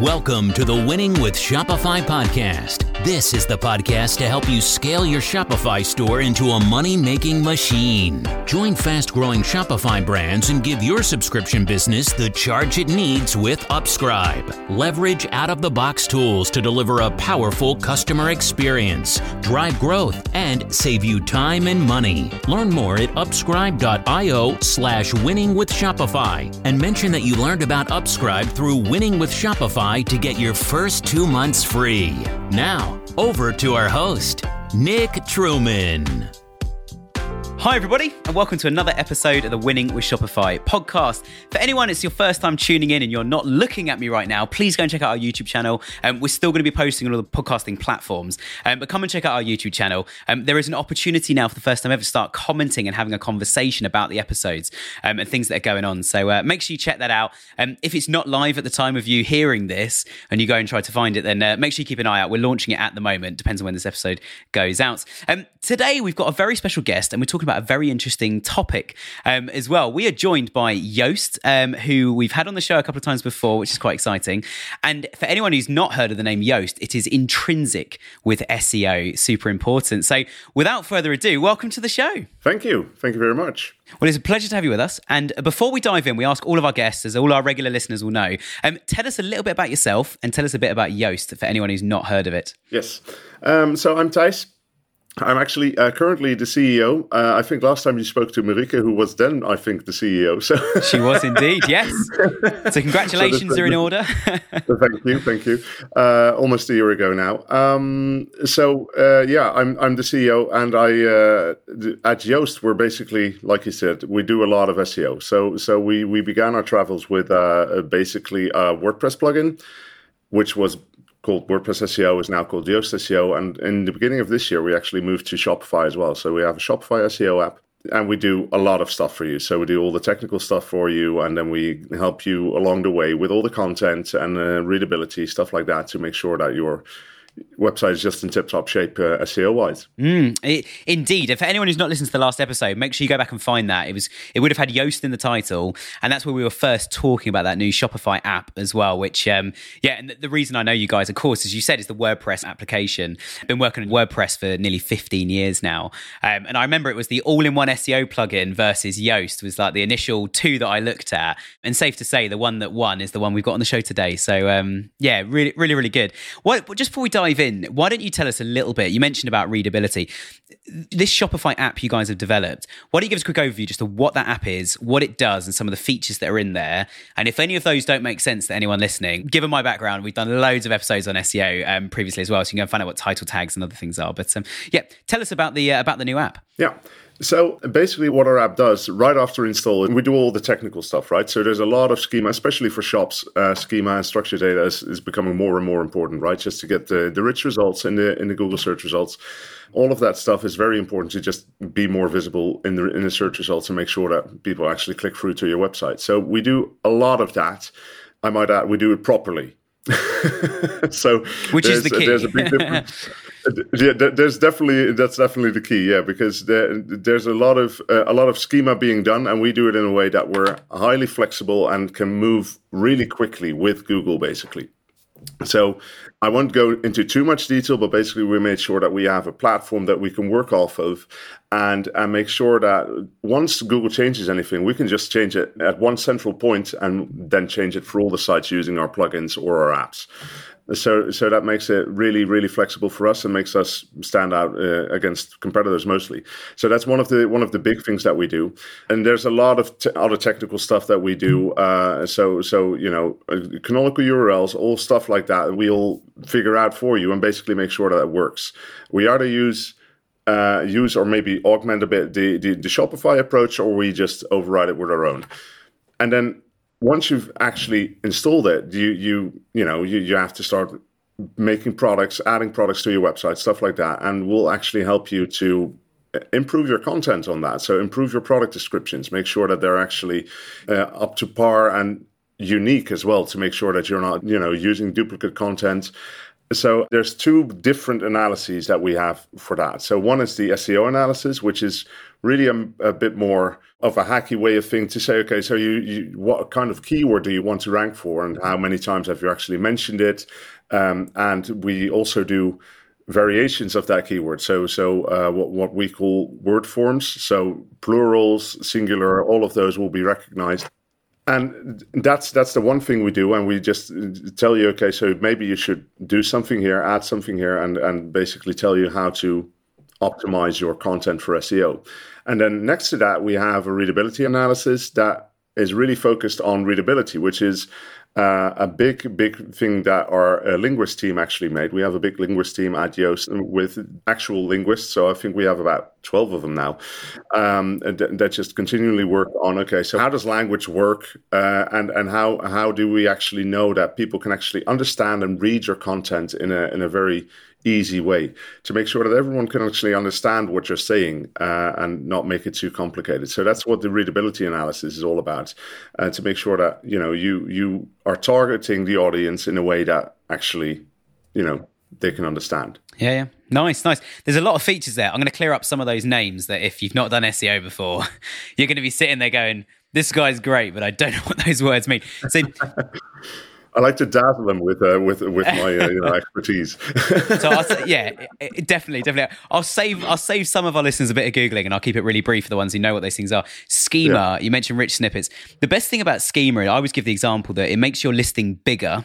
Welcome to the Winning with Shopify podcast. This is the podcast to help you scale your Shopify store into a money making machine. Join fast growing Shopify brands and give your subscription business the charge it needs with Upscribe. Leverage out of the box tools to deliver a powerful customer experience, drive growth, and save you time and money. Learn more at upscribe.io slash winning with Shopify and mention that you learned about Upscribe through Winning with Shopify to get your first two months free. Now, over to our host, Nick Truman. Hi, everybody, and welcome to another episode of the Winning with Shopify podcast. For anyone, it's your first time tuning in and you're not looking at me right now, please go and check out our YouTube channel. Um, we're still going to be posting on all the podcasting platforms, um, but come and check out our YouTube channel. Um, there is an opportunity now for the first time ever to start commenting and having a conversation about the episodes um, and things that are going on. So uh, make sure you check that out. Um, if it's not live at the time of you hearing this and you go and try to find it, then uh, make sure you keep an eye out. We're launching it at the moment, depends on when this episode goes out. Um, today, we've got a very special guest, and we're talking about about a very interesting topic um, as well. We are joined by Yoast, um, who we've had on the show a couple of times before, which is quite exciting. And for anyone who's not heard of the name Yoast, it is intrinsic with SEO, super important. So without further ado, welcome to the show. Thank you. Thank you very much. Well, it's a pleasure to have you with us. And before we dive in, we ask all of our guests, as all our regular listeners will know, um, tell us a little bit about yourself and tell us a bit about Yoast for anyone who's not heard of it. Yes. Um, so I'm Thijs. I'm actually uh, currently the CEO. Uh, I think last time you spoke to Marieke, who was then, I think, the CEO. So she was indeed, yes. So congratulations so are in order. thank you, thank you. Uh, almost a year ago now. Um, so uh, yeah, I'm I'm the CEO, and I uh, at Yoast we're basically, like you said, we do a lot of SEO. So so we we began our travels with uh, basically a WordPress plugin, which was called WordPress SEO is now called Yoast SEO. And in the beginning of this year, we actually moved to Shopify as well. So we have a Shopify SEO app and we do a lot of stuff for you. So we do all the technical stuff for you, and then we help you along the way with all the content and uh, readability, stuff like that, to make sure that you're website is just in tip top shape uh, SEO wise. Mm, indeed. For anyone who's not listened to the last episode, make sure you go back and find that. It was it would have had Yoast in the title, and that's where we were first talking about that new Shopify app as well. Which, um, yeah, and the, the, reason I know you guys, of course, as you said, is the WordPress application. I've been working on WordPress for nearly 15 years now, um, and I remember it was the all-in-one SEO plugin versus Yoast was like the initial two that I looked at, and safe to say, the one that won is the one we've got on the show today. So, um, yeah, really, really, really good. What just before we dive dive in, why don't you tell us a little bit? You mentioned about readability. This Shopify app you guys have developed, why don't you give us a quick overview just of what that app is, what it does, and some of the features that are in there? And if any of those don't make sense to anyone listening, given my background, we've done loads of episodes on SEO um, previously as well, so you can go and find out what title tags and other things are. But um, yeah, tell us about the uh, about the new app. Yeah. So basically, what our app does right after install, and we do all the technical stuff, right? So there's a lot of schema, especially for shops. Uh, schema and structured data is, is, becoming more and more important, right? Just to get the, the rich results in the in the Google search results. All of that stuff is very important to just be more visible in the in the search results and make sure that people actually click through to your website. So we do a lot of that. I might add, we do it properly. so which is the key. There's a big difference. yeah, there's definitely that's definitely the key. Yeah, because there, there's a lot of uh, a lot of schema being done, and we do it in a way that we're highly flexible and can move really quickly with Google, basically. So I won't go into too much detail, but basically we made sure that we have a platform that we can work off of and, and make sure that once Google changes anything, we can just change it at one central point and then change it for all the sites using our plugins or our apps. So, so that makes it really, really flexible for us and makes us stand out uh, against competitors mostly. So that's one of the one of the big things that we do. And there's a lot of other technical stuff that we do. Uh, so, so you know, uh, canonical URLs, all stuff like that, we'll figure out for you and basically make sure that it works. We either use uh, use or maybe augment a bit the, the the Shopify approach, or we just override it with our own. And then once you've actually installed it, you you you know you, you have to start making products, adding products to your website, stuff like that, and we'll actually help you to improve your content on that. So improve your product descriptions, make sure that they're actually uh, up to par and unique as well to make sure that you're not you know using duplicate content so there's two different analyses that we have for that. So one is the SEO analysis, which is really a, a, bit more of a hacky way of thing to say, okay, so you, you, what kind of keyword do you want to rank for, and how many times have you actually mentioned it? Um, and we also do variations of that keyword. So, so uh, what what we call word forms. So plurals, singular, all of those will be recognized. And that's that's the one thing we do, and we just tell you, okay, so maybe you should do something here, add something here, and and basically tell you how to optimize your content for SEO. And then next to that, we have a readability analysis that is really focused on readability, which is uh, a big, big thing that our uh, linguist team actually made. We have a big linguist team at Yoast with actual linguists. So I think we have about 12 of them now um, that just continually work on, okay, so how does language work? Uh, and and how, how do we actually know that people can actually understand and read your content in a, in a very easy way to make sure that everyone can actually understand what you're saying uh, and not make it too complicated. So that's what the readability analysis is all about, uh, to make sure that you know you you are targeting the audience in a way that actually you know they can understand. Yeah, yeah. Nice, nice. There's a lot of features there. I'm going to clear up some of those names that if you've not done SEO before, you're going to be sitting there going, this guy's great, but I don't know what those words mean. So I like to dazzle them with uh, with with my uh, you know expertise. so I'll say, yeah, definitely, definitely. I'll save I'll save some of our listeners a bit of googling, and I'll keep it really brief for the ones who know what those things are. Schema. Yeah. You mentioned rich snippets. The best thing about schema, I always give the example that it makes your listing bigger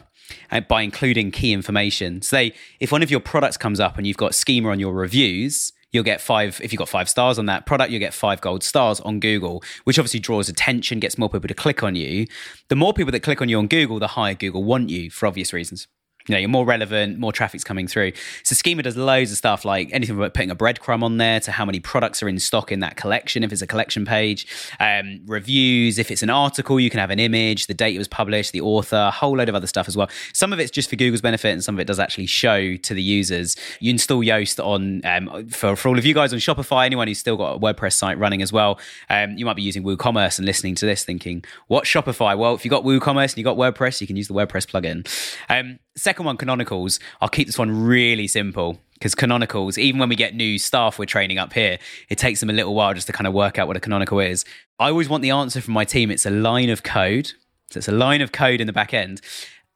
uh, by including key information. Say if one of your products comes up and you've got schema on your reviews, you'll get five if you've got five stars on that product you'll get five gold stars on google which obviously draws attention gets more people to click on you. The more people that click on you on google the higher google want you for obvious reasons you know, you're more relevant, more traffic's coming through. So Schema does loads of stuff like anything from putting a breadcrumb on there to how many products are in stock in that collection, if it's a collection page, um, reviews, if it's an article, you can have an image, the date it was published, the author, a whole load of other stuff as well. Some of it's just for Google's benefit and some of it does actually show to the users. You install Yoast on, um, for, for all of you guys on Shopify, anyone who's still got a WordPress site running as well, um, you might be using WooCommerce and listening to this thinking, what Shopify? Well, if you've got WooCommerce and you've got WordPress, you can use the WordPress plugin. Um, second one, canonicals. I'll keep this one really simple because canonicals, even when we get new staff we're training up here, it takes them a little while just to kind of work out what a canonical is. I always want the answer from my team. It's a line of code. So it's a line of code in the back end.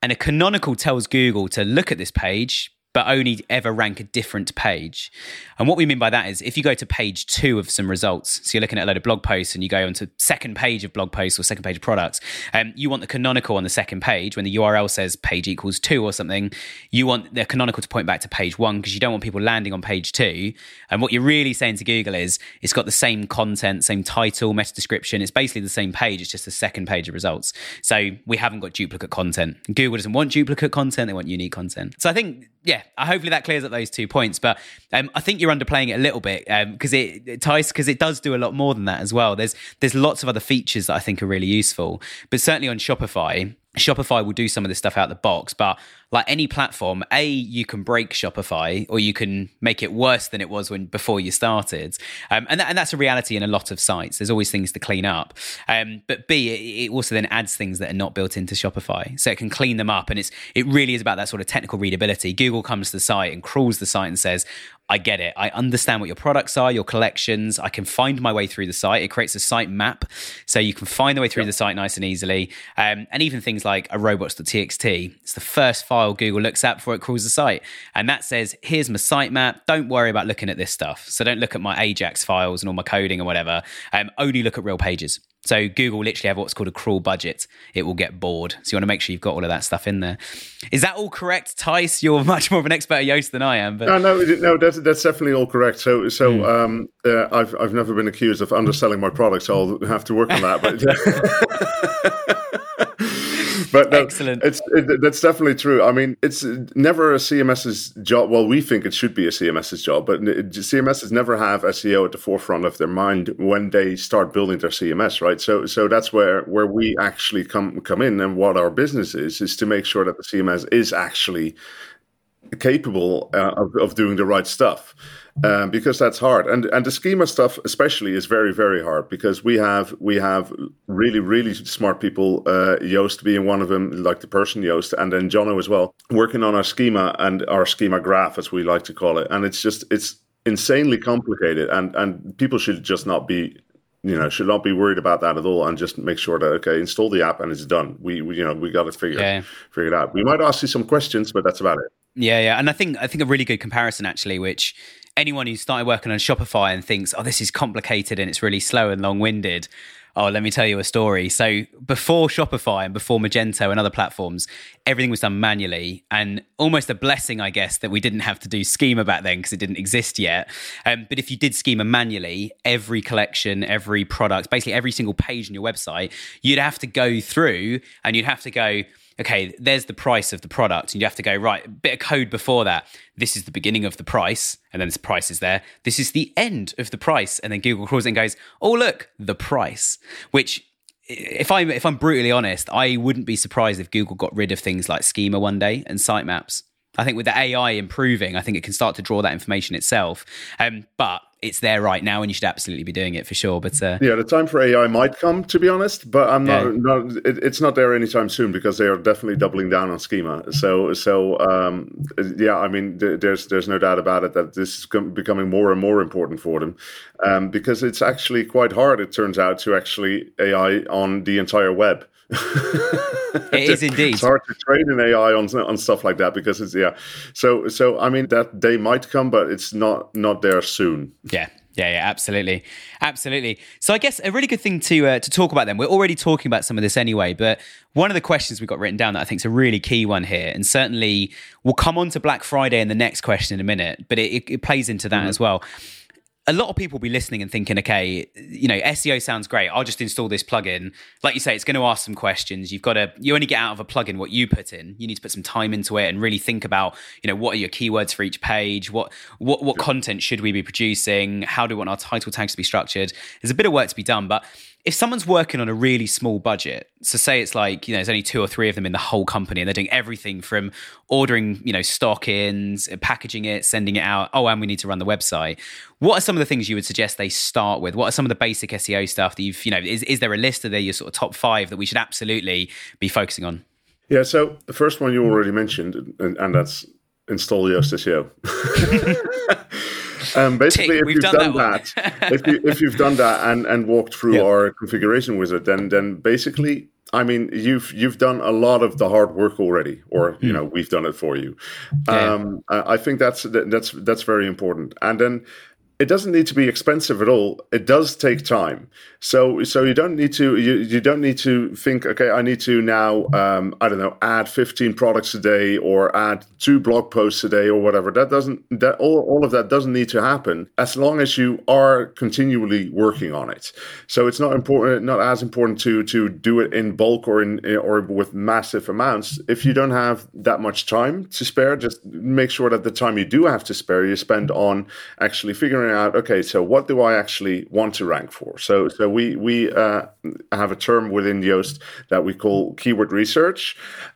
And a canonical tells Google to look at this page, but only ever rank a different page. And what we mean by that is if you go to page two of some results, so you're looking at a load of blog posts and you go onto second page of blog posts or second page of products, um, you want the canonical on the second page when the URL says page equals two or something, you want the canonical to point back to page one because you don't want people landing on page two. And what you're really saying to Google is it's got the same content, same title, meta description. It's basically the same page. It's just the second page of results. So we haven't got duplicate content. Google doesn't want duplicate content. They want unique content. So I think, yeah, yeah, hopefully that clears up those two points. But um, I think you're underplaying it a little bit because um, it, it ties because it does do a lot more than that as well. There's there's lots of other features that I think are really useful, but certainly on Shopify, Shopify will do some of this stuff out of the box, but like any platform, A, you can break Shopify or you can make it worse than it was when before you started. Um, and, that, and that's a reality in a lot of sites. There's always things to clean up. Um, but B, it, it, also then adds things that are not built into Shopify. So it can clean them up. And it's it really is about that sort of technical readability. Google comes to the site and crawls the site and says, I get it. I understand what your products are, your collections. I can find my way through the site. It creates a site map. So you can find the way through yep. the site nice and easily. Um, and even things like a robots.txt, it's the first file Google looks at before it crawls the site. And that says, here's my site map. Don't worry about looking at this stuff. So don't look at my Ajax files and all my coding or whatever. Um, only look at real pages. So Google literally have what's called a crawl budget. It will get bored. So you want to make sure you've got all of that stuff in there. Is that all correct, Thijs? You're much more of an expert at Yoast than I am. But... No, no, no. That's that's definitely all correct. So so mm. um, uh, I've I've never been accused of underselling my products. So I'll have to work on that. But. but no, excellent. It's it, that's definitely true. I mean, it's never a CMS's job. Well, we think it should be a CMS's job, but CMSs never have SEO at the forefront of their mind when they start building their CMS, right? So, so that's where where we actually come come in, and what our business is is to make sure that the CMS is actually capable uh, of, of doing the right stuff um, because that's hard. And and the schema stuff especially is very very hard because we have we have really really smart people. Uh, Yoast being one of them, like the person Yoast, and then Jono as well, working on our schema and our schema graph as we like to call it. And it's just it's insanely complicated, and and people should just not be you know should not be worried about that at all and just make sure that okay install the app and it's done we, we you know we got it figured yeah. figured out we might ask you some questions but that's about it yeah yeah and i think i think a really good comparison actually which anyone who started working on shopify and thinks oh this is complicated and it's really slow and long-winded Oh, let me tell you a story. So before Shopify and before Magento and other platforms, everything was done manually, and almost a blessing, I guess, that we didn't have to do schema back then because it didn't exist yet. Um, but if you did schema manually, every collection, every product, basically every single page on your website, you'd have to go through and you'd have to go okay, there's the price of the product. And you have to go, right, bit of code before that. This is the beginning of the price. And then this price is there. This is the end of the price. And then Google crawls and goes, oh, look, the price, which if I'm if I'm brutally honest, I wouldn't be surprised if Google got rid of things like schema one day and sitemaps. I think with the AI improving, I think it can start to draw that information itself. Um, but it's there right now, and you should absolutely be doing it for sure. But uh, yeah, the time for AI might come, to be honest, but I'm not. Yeah. not it, it's not there anytime soon because they are definitely doubling down on schema. So, so um, yeah, I mean, there's there's no doubt about it that this is becoming more and more important for them um, because it's actually quite hard. It turns out to actually AI on the entire web. it is indeed. It's hard to train an AI on on stuff like that because it's yeah. So so I mean that day might come, but it's not not there soon. Yeah. Yeah, yeah, absolutely, absolutely. So I guess a really good thing to uh, to talk about then. We're already talking about some of this anyway, but one of the questions we've got written down that I think is a really key one here, and certainly we'll come on to Black Friday in the next question in a minute, but it, it plays into that mm-hmm. as well a lot of people will be listening and thinking, okay, you know, SEO sounds great. I'll just install this plugin. Like you say, it's going to ask some questions. You've got to, you only get out of a plugin what you put in. You need to put some time into it and really think about, you know, what are your keywords for each page? What, what, what content should we be producing? How do we want our title tags to be structured? There's a bit of work to be done, but if someone's working on a really small budget, so say it's like, you know, there's only two or three of them in the whole company and they're doing everything from ordering, you know, stock ins, uh, packaging it, sending it out. Oh, and we need to run the website. What are some of the things you would suggest they start with? What are some of the basic SEO stuff that you've, you know, is, is there a list of the your sort of top five that we should absolutely be focusing on? Yeah. So the first one you already mentioned, and, and that's install Yoast SEO. Um, basically, Tick, if you've done, done that, that if, you, if you've done that and, and walked through yep. our configuration wizard, then then basically, I mean, you've you've done a lot of the hard work already, or you hmm. know, we've done it for you. Yeah. Um, I think that's that's that's very important. And then it doesn't need to be expensive at all. It does take time. So so you don't need to you, you don't need to think okay I need to now um, I don't know add 15 products a day or add two blog posts a day or whatever. That doesn't that all, all of that doesn't need to happen as long as you are continually working on it. So it's not important not as important to to do it in bulk or in or with massive amounts. If you don't have that much time to spare, just make sure that the time you do have to spare you spend on actually figuring figuring out okay so what do i actually want to rank for? So so we we uh, have a term within yoast that we call keyword research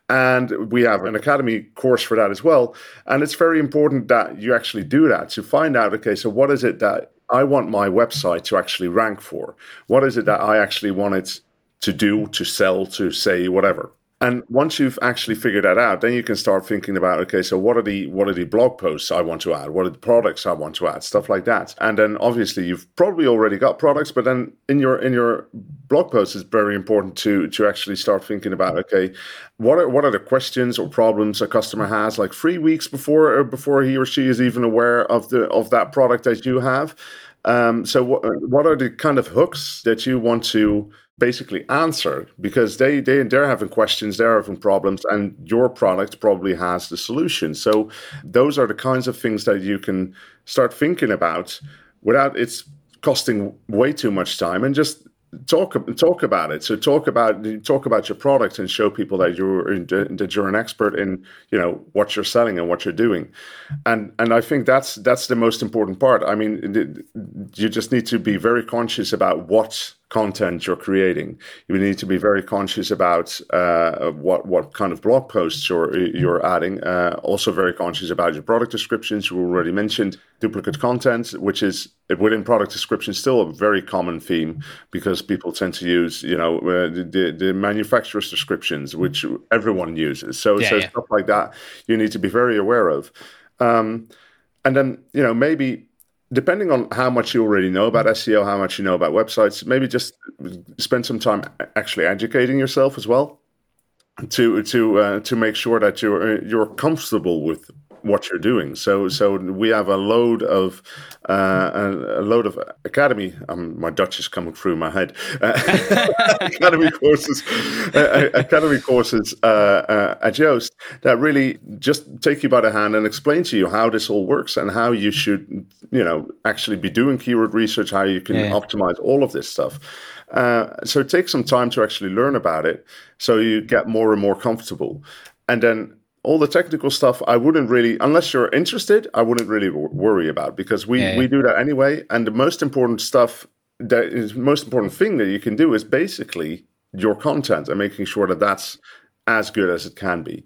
and we have an academy course for that as well. And it's very important that you actually do that to find out okay so what is it that i want my website to actually rank for? What is it that i actually want it to do to sell to say whatever and once you've actually figured that out, then you can start thinking about okay, so what are the what are the blog posts I want to add? What are the products I want to add? Stuff like that. And then obviously you've probably already got products, but then in your in your blog post, it's very important to to actually start thinking about okay, what are what are the questions or problems a customer has like three weeks before before he or she is even aware of the of that product that you have. Um, so what what are the kind of hooks that you want to basically answer because they, they they're having questions they're having problems and your product probably has the solution. So those are the kinds of things that you can start thinking about without it's costing way too much time and just talk talk about it. So talk about talk about your product and show people that you're that you're an expert in you know what you're selling and what you're doing. And and i think that's that's the most important part. I mean you just need to be very conscious about what content you're creating. You need to be very conscious about uh, what what kind of blog posts you're you're adding. Uh, also, very conscious about your product descriptions. You already mentioned duplicate content, which is within product descriptions still a very common theme because people tend to use you know uh, the the manufacturer's descriptions, which everyone uses. So yeah, so yeah. stuff like that you need to be very aware of. Um, and then you know maybe depending on how much you already know about SEO, how much you know about websites, maybe just spend some time actually educating yourself as well to to uh, to make sure that you're you're comfortable with what you're doing. So so we have a load of uh, a, load of academy. Um, my Dutch is coming through my head. Uh, academy courses, uh, uh academy courses uh, uh, at Yoast that really just take you by the hand and explain to you how this all works and how you should you know actually be doing keyword research, how you can yeah. optimize all of this stuff. so take some time to actually learn about it, so you get more and more comfortable, and then all the technical stuff i wouldn't really unless you're interested i wouldn't really worry about because we yeah. we do that anyway and the most important stuff that is most important thing that you can do is basically your content and making sure that that's as good as it can be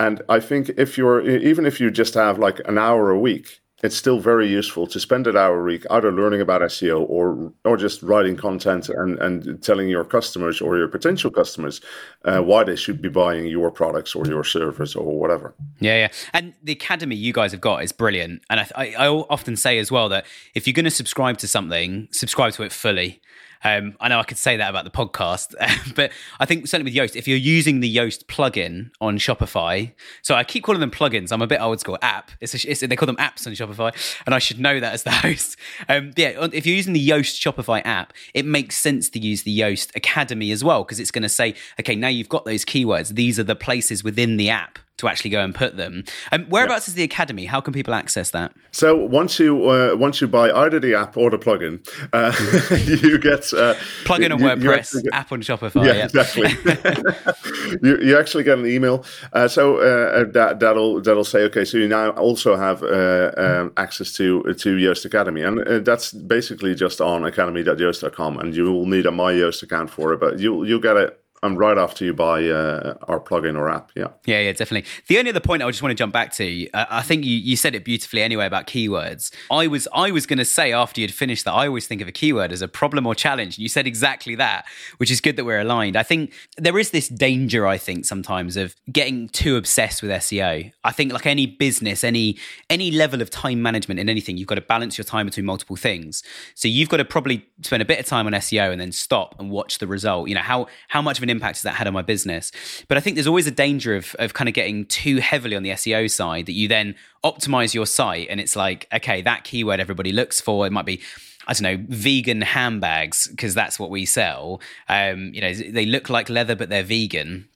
and i think if you're even if you just have like an hour a week it's still very useful to spend an hour a week either learning about SEO or or just writing content and, and telling your customers or your potential customers uh, why they should be buying your products or your service or whatever. Yeah, yeah. And the academy you guys have got is brilliant. And I, I, I often say as well that if you're going to subscribe to something, subscribe to it fully. Um, I know I could say that about the podcast, but I think certainly with Yoast, if you're using the Yoast plugin on Shopify, so I keep calling them plugins. I'm a bit old school. App. It's, a, it's they call them apps on Shopify, and I should know that as the host. Um, yeah, if you're using the Yoast Shopify app, it makes sense to use the Yoast Academy as well because it's going to say, okay, now you've got those keywords. These are the places within the app to actually go and put them. Um, whereabouts is the academy? How can people access that? So once you uh, once you buy either the app or the plugin, uh, you get uh, plugin on WordPress, get, app on Shopify. Yeah, yeah. exactly. you, you actually get an email. Uh, so uh, that that'll that'll say okay. So you now also have uh, um, access to to Yoast Academy, and that's basically just on academy.yoast.com, and you will need a My Yoast account for it, but you'll you'll get it and right after you buy uh, our plugin or app. Yeah. Yeah, yeah, definitely. The only other point I just want to jump back to, uh, I think you, you said it beautifully anyway about keywords. I was I was going to say after you'd finished that I always think of a keyword as a problem or challenge. And you said exactly that, which is good that we're aligned. I think there is this danger, I think, sometimes of getting too obsessed with SEO. I think like any business, any any level of time management in anything, you've got to balance your time between multiple things. So you've got to probably spend a bit of time on SEO and then stop and watch the result. You know, how how much of an impact has that had on my business? But I think there's always a danger of of kind of getting too heavily on the SEO side that you then optimize your site and it's like, okay, that keyword everybody looks for, it might be I don't know, vegan handbags because that's what we sell. Um, you know, they look like leather, but they're vegan,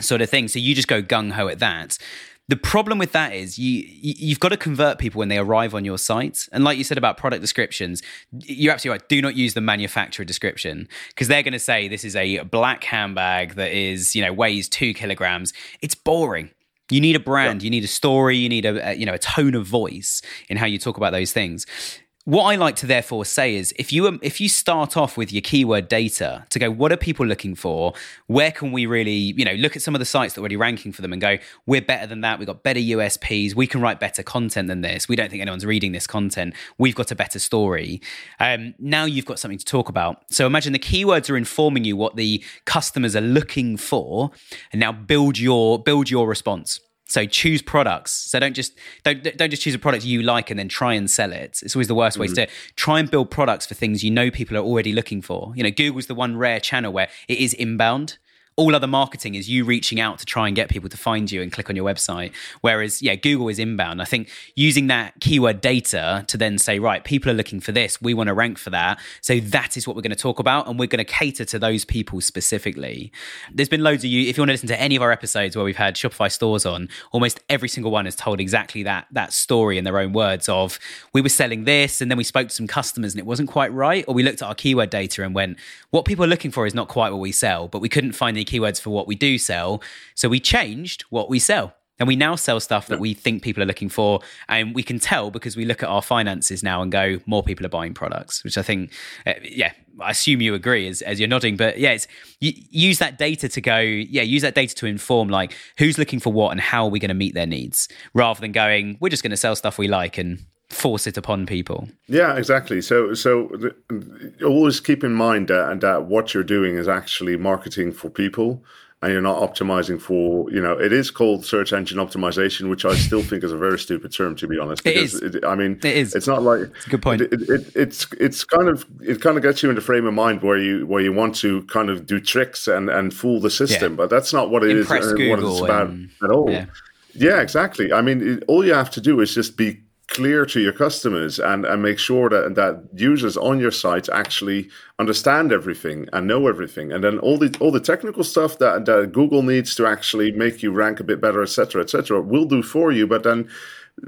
sort of thing. So you just go gung ho at that. The problem with that is you you've got to convert people when they arrive on your site. And like you said about product descriptions, you're absolutely right. Do not use the manufacturer description because they're going to say this is a black handbag that is you know weighs two kilograms. It's boring. You need a brand, you need a story, you need a, a you know a tone of voice in how you talk about those things what I like to therefore say is if you um, if you start off with your keyword data to go what are people looking for? Where can we really you know look at some of the sites that are already ranking for them and go we're better than that. We've got better USPs we can write better content than this. We don't think anyone's reading this content. We've got a better story. Um, now you've got something to talk about. So imagine the keywords are informing you what the customers are looking for. And now build your build your response so choose products. So don't just don't don't just choose a product you like and then try and sell it. It's always the worst mm-hmm. way to do it. Try and build products for things you know people are already looking for. You know, Google's the one rare channel where it is inbound all other marketing is you reaching out to try and get people to find you and click on your website. Whereas, yeah, Google is inbound. I think using that keyword data to then say, right, people are looking for this, we want to rank for that. So that is what we're going to talk about, and we're going to cater to those people specifically. There's been loads of you, if you want to listen to any of our episodes where we've had Shopify stores on, almost every single one has told exactly that that story in their own words of we were selling this and then we spoke to some customers and it wasn't quite right, or we looked at our keyword data and went, what people are looking for is not quite what we sell, but we couldn't find the keywords for what we do sell. So we changed what we sell. And we now sell stuff that we think people are looking for. And we can tell because we look at our finances now and go, more people are buying products, which I think, uh, yeah, I assume you agree as, as you're nodding. But yeah, it's, use that data to go, yeah, use that data to inform like who's looking for what and how are we going to meet their needs rather than going, we're just going to sell stuff we like and force it upon people. Yeah, exactly. So, so always keep in mind that, that what you're doing is actually marketing for people and you're not optimizing for you know it is called search engine optimization which i still think is a very stupid term to be honest because it is. It, i mean it is it's not like it's a good point it, it, it's it's kind of it kind of gets you in the frame of mind where you where you want to kind of do tricks and and fool the system yeah. but that's not what it Impress is Google what it's about and, at all yeah. yeah exactly i mean all you have to do is just be clear to your customers and, and make sure that, that users on your site actually understand everything and know everything. And then all the all the technical stuff that, that google needs to actually make you rank a bit better etc etc will do for you. But then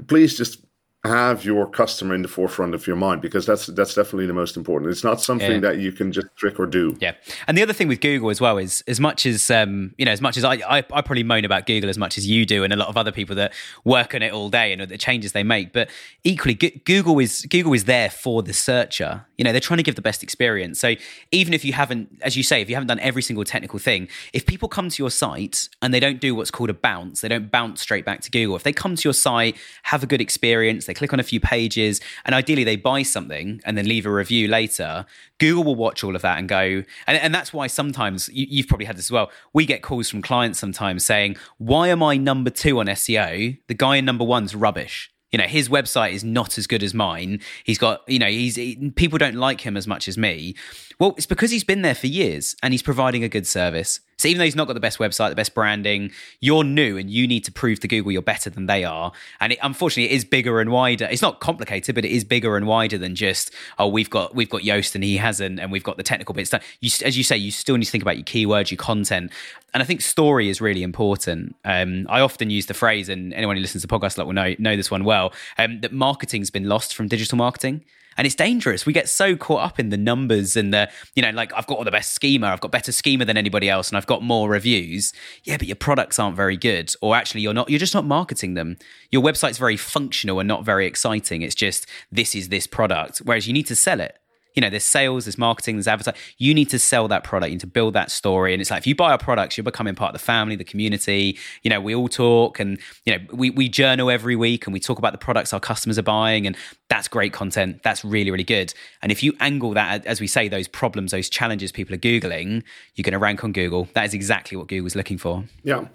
please just have your customer in the forefront of your mind because that's that's definitely the most important. It's not something yeah. that you can just trick or do. Yeah, and the other thing with Google as well is as much as um, you know, as much as I, I, I probably moan about Google as much as you do, and a lot of other people that work on it all day and the changes they make, but equally, G- Google is Google is there for the searcher. You know, they're trying to give the best experience. So even if you haven't, as you say, if you haven't done every single technical thing, if people come to your site and they don't do what's called a bounce, they don't bounce straight back to Google. If they come to your site, have a good experience, they click on a few pages, and ideally they buy something and then leave a review later, Google will watch all of that and go, and, and that's why sometimes you, you've probably had this as well. We get calls from clients sometimes saying, Why am I number two on SEO? The guy in number one's rubbish you know his website is not as good as mine he's got you know he's he, people don't like him as much as me well it's because he's been there for years and he's providing a good service. So even though he's not got the best website the best branding you're new and you need to prove to google you're better than they are. And it, unfortunately it is bigger and wider. It's not complicated but it is bigger and wider than just oh we've got we've got yoast and he hasn't and we've got the technical bits. Done you, as you say you still need to think about your keywords your content. And I think story is really important. Um, I often use the phrase, and anyone who listens to podcasts like will know know this one well, um, that marketing's been lost from digital marketing. And it's dangerous. We get so caught up in the numbers and the, you know, like I've got all the best schema, I've got better schema than anybody else, and I've got more reviews. Yeah, but your products aren't very good, or actually you're not. You're just not marketing them. Your website's very functional and not very exciting. It's just this is this product, whereas you need to sell it you know, there's sales, there's marketing, there's advertising. You need to sell that product. You need to build that story. And it's like if you buy our products, you're becoming part of the family, the community. You know, we all talk and you know, we we journal every week and we talk about the products our customers are buying, and that's great content. That's really really good. And if you angle that, as we say, those problems, those challenges people are googling, you're going to rank on Google. That is exactly what Google's looking for. Yeah.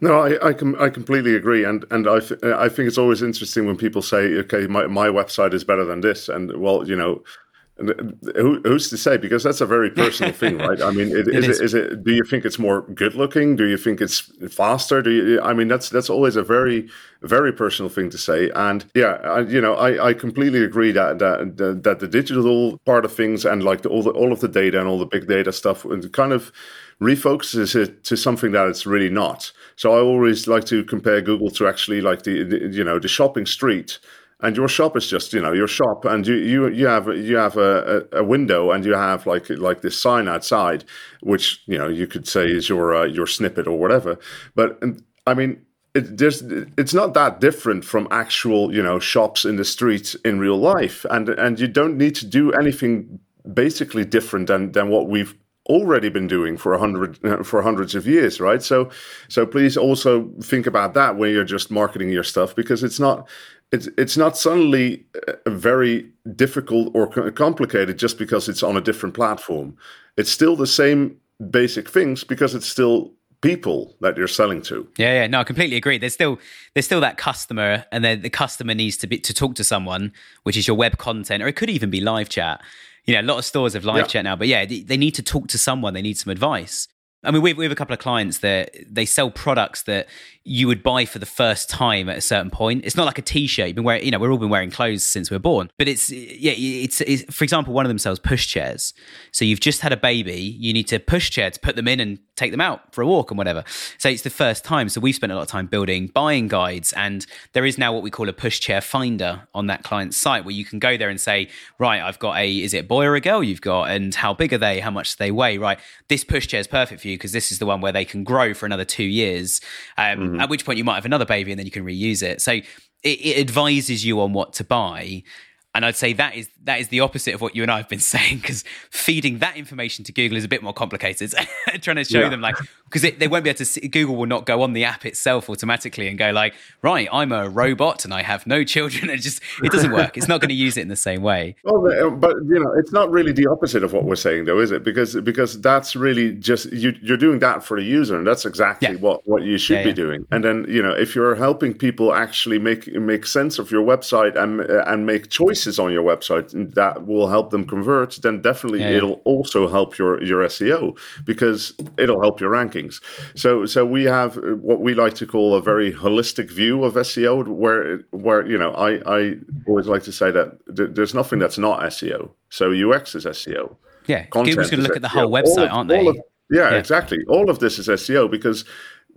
No, I, I, com- I completely agree, and and I, th- I think it's always interesting when people say, okay, my, my website is better than this, and well, you know, Uh, who, who's to say? Because that's a very personal thing, right? I mean, it, it is, is. It, is it? Do you think it's more good looking? Do you think it's faster? Do you? I mean, that's that's always a very very personal thing to say. And yeah, I, you know, I, I completely agree that, that that the digital part of things and like the, all the all of the data and all the big data stuff and kind of refocuses it to something that it's really not. So I always like to compare Google to actually like the, the you know the shopping street and your shop is just you know your shop and you you, you have you have a, a, window and you have like like this sign outside which you know you could say is your uh, your snippet or whatever. But i mean it, there's, it's not that different from actual you know shops in the streets in real life. And and you don't need to do anything basically different than than what we've already been doing for a hundred for hundreds of years right so so please also think about that when you're just marketing your stuff because it's not it's it's not suddenly uh, very difficult or complicated just because it's on a different platform. It's still the same basic things because it's still people that you're selling to. Yeah, yeah, no, I completely agree. There's still there's still that customer, and then the customer needs to be to talk to someone, which is your web content, or it could even be live chat. You know, a lot of stores have live yeah. chat now, but yeah, they, they need to talk to someone. They need some advice. I mean, we have, we have a couple of clients that they sell products that you would buy for the first time at a certain point. It's not like a t-shirt. You've been wearing, you know, we've all been wearing clothes since we were born. But it's, yeah, it's, it's, for example, one of them sells push chairs. So you've just had a baby, you need to push chair to put them in and take them out for a walk and whatever. So it's the first time. So we've spent a lot of time building buying guides, and there is now what we call a pushchair finder on that client's site where you can go there and say, right, I've got a, is it a boy or a girl you've got, and how big are they, how much do they weigh? Right, this push chair is perfect for you because this is the one where they can grow for another two years. Um, mm-hmm. At which point you might have another baby and then you can reuse it. So it, it advises you on what to buy and I'd say that is that is the opposite of what you and I have been saying because feeding that information to Google is a bit more complicated. Trying to show yeah. them like because they won't be able to see, Google will not go on the app itself automatically and go like, right, I'm a robot and I have no children. It just it doesn't work. It's not going to use it in the same way. Well, uh, but you know, it's not really the opposite of what we're saying, though, is it? Because because that's really just you, are doing that for the user, and that's exactly yeah. what what you should yeah, be doing. And then you know, if you're helping people actually make make sense of your website and uh, and make choices on your website that will help them convert, then definitely yeah, yeah. it'll also help your your SEO because it'll help your rankings. So so we have uh, what we like to call a very holistic view of SEO, where where you know I I always like to say that there's nothing that's not SEO. So UX is SEO. Yeah, Google's going to look at the whole website, of, aren't they? Of, yeah, yeah, exactly. All of this is SEO because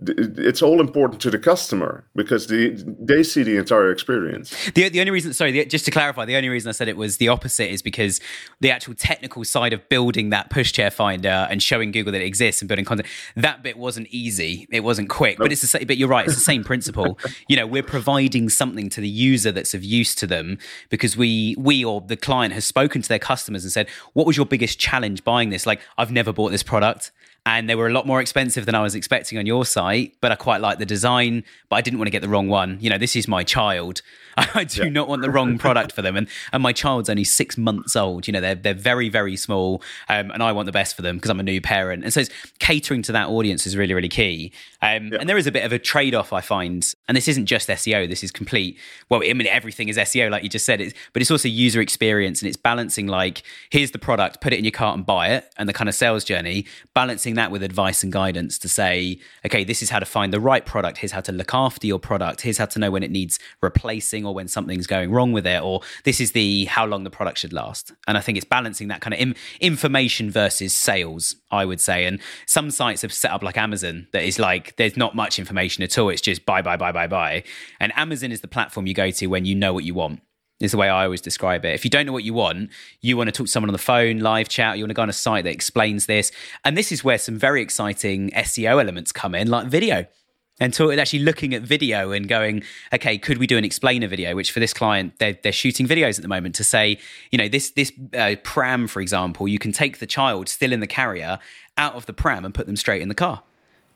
it's all important to the customer because the, they see the entire experience. The, the only reason, sorry, the, just to clarify, the only reason I said it was the opposite is because the actual technical side of building that pushchair finder and showing Google that it exists and building content, that bit wasn't easy. It wasn't quick, nope. but it's the same, but you're right. It's the same principle. you know, we're providing something to the user that's of use to them because we, we or the client has spoken to their customers and said, what was your biggest challenge buying this? Like, I've never bought this product and they were a lot more expensive than I was expecting on your site, but I quite like the design, but I didn't want to get the wrong one. You know, this is my child. I do yeah. not want the wrong product for them. And and my child's only six months old. You know, they're they're very, very small. Um, and I want the best for them because I'm a new parent. And so catering to that audience is really, really key. Um, yeah. and there is a bit of a trade-off I find. And this isn't just SEO, this is complete well, I mean everything is SEO, like you just said, it's, but it's also user experience and it's balancing like, here's the product, put it in your cart and buy it, and the kind of sales journey, balancing that with advice and guidance to say, okay, this is how to find the right product. Here's how to look after your product. Here's how to know when it needs replacing or when something's going wrong with it. Or this is the how long the product should last. And I think it's balancing that kind of information versus sales, I would say. And some sites have set up like Amazon that is like, there's not much information at all. It's just buy, buy, buy, buy, buy. And Amazon is the platform you go to when you know what you want is the way I always describe it. If you don't know what you want, you want to talk to someone on the phone, live chat, you want to go on a site that explains this. And this is where some very exciting SEO elements come in, like video. And so actually looking at video and going, okay, could we do an explainer video? Which for this client, they're, they're shooting videos at the moment to say, you know, this this uh, pram, for example, you can take the child still in the carrier out of the pram and put them straight in the car.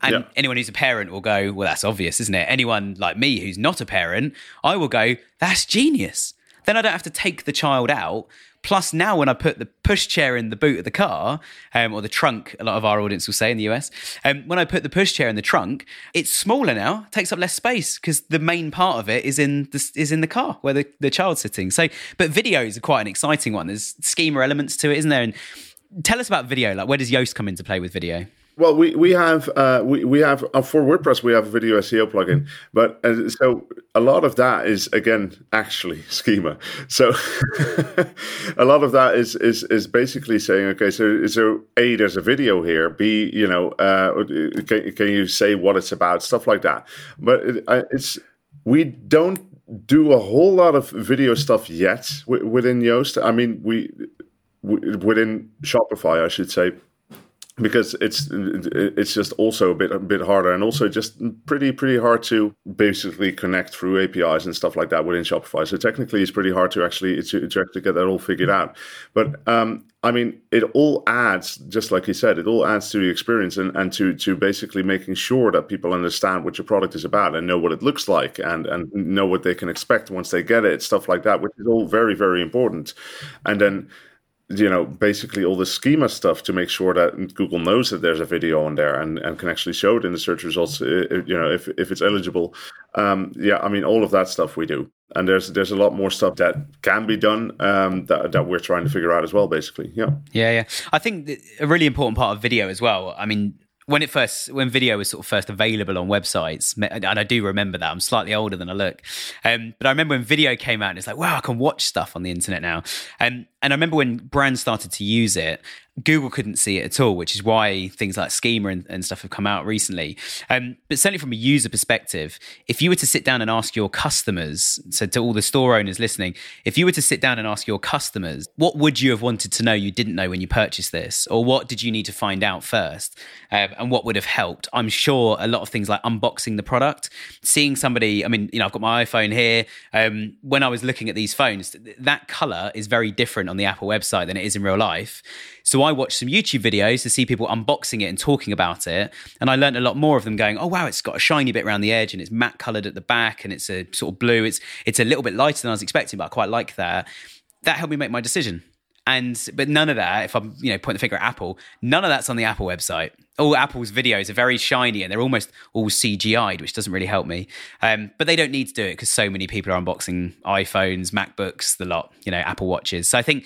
And yeah. anyone who's a parent will go, well, that's obvious, isn't it? Anyone like me who's not a parent, I will go, that's genius then I don't have to take the child out. Plus, now when I put the pushchair in the boot of the car, um, or the trunk, a lot of our audience will say in the US, um, when I put the pushchair in the trunk, it's smaller now, takes up less space because the main part of it is in the, is in the car where the, the child's sitting. So, but videos are quite an exciting one. There's schema elements to it, isn't there? And tell us about video. Like, where does Yoast come into play with video? Well, we we have uh, we we have uh, for WordPress we have a video SEO plugin, but uh, so a lot of that is again actually schema. So a lot of that is is is basically saying, okay, so so a there's a video here. B you know uh, can can you say what it's about, stuff like that. But it, it's we don't do a whole lot of video stuff yet within Yoast. I mean, we within Shopify, I should say because it's it's just also a bit a bit harder and also just pretty pretty hard to basically connect through APIs and stuff like that within Shopify. So technically, it's pretty hard to actually to, to actually get that all figured out. But um, I mean, it all adds, just like you said, it all adds to the experience and, and to to basically making sure that people understand what your product is about and know what it looks like and and know what they can expect once they get it, stuff like that, which is all very very important. And then you know, basically all the schema stuff to make sure that Google knows that there's a video on there and, and can actually show it in the search results, you know, if, if it's eligible. Um, yeah, I mean, all of that stuff we do. And there's there's a lot more stuff that can be done um, that, that we're trying to figure out as well, basically. Yeah. Yeah, yeah. I think a really important part of video as well. I mean, when it first when video was sort of first available on websites and i do remember that i'm slightly older than i look um, but i remember when video came out and it's like wow i can watch stuff on the internet now and and I remember when brands started to use it, Google couldn't see it at all, which is why things like Schema and, and stuff have come out recently. Um, but certainly from a user perspective, if you were to sit down and ask your customers, so to all the store owners listening, if you were to sit down and ask your customers, what would you have wanted to know you didn't know when you purchased this? Or what did you need to find out first? Um, and what would have helped? I'm sure a lot of things like unboxing the product, seeing somebody, I mean, you know, I've got my iPhone here. Um, when I was looking at these phones, that color is very different on the Apple website than it is in real life. So I watched some YouTube videos to see people unboxing it and talking about it. And I learned a lot more of them going, oh, wow, it's got a shiny bit around the edge and it's matte colored at the back and it's a sort of blue. It's, it's a little bit lighter than I was expecting, but I quite like that. That helped me make my decision. And but none of that, if I'm you know pointing the finger at Apple, none of that's on the Apple website. All Apple's videos are very shiny and they're almost all CGI'd, which doesn't really help me. Um, but they don't need to do it because so many people are unboxing iPhones, MacBooks, the lot, you know, Apple Watches. So I think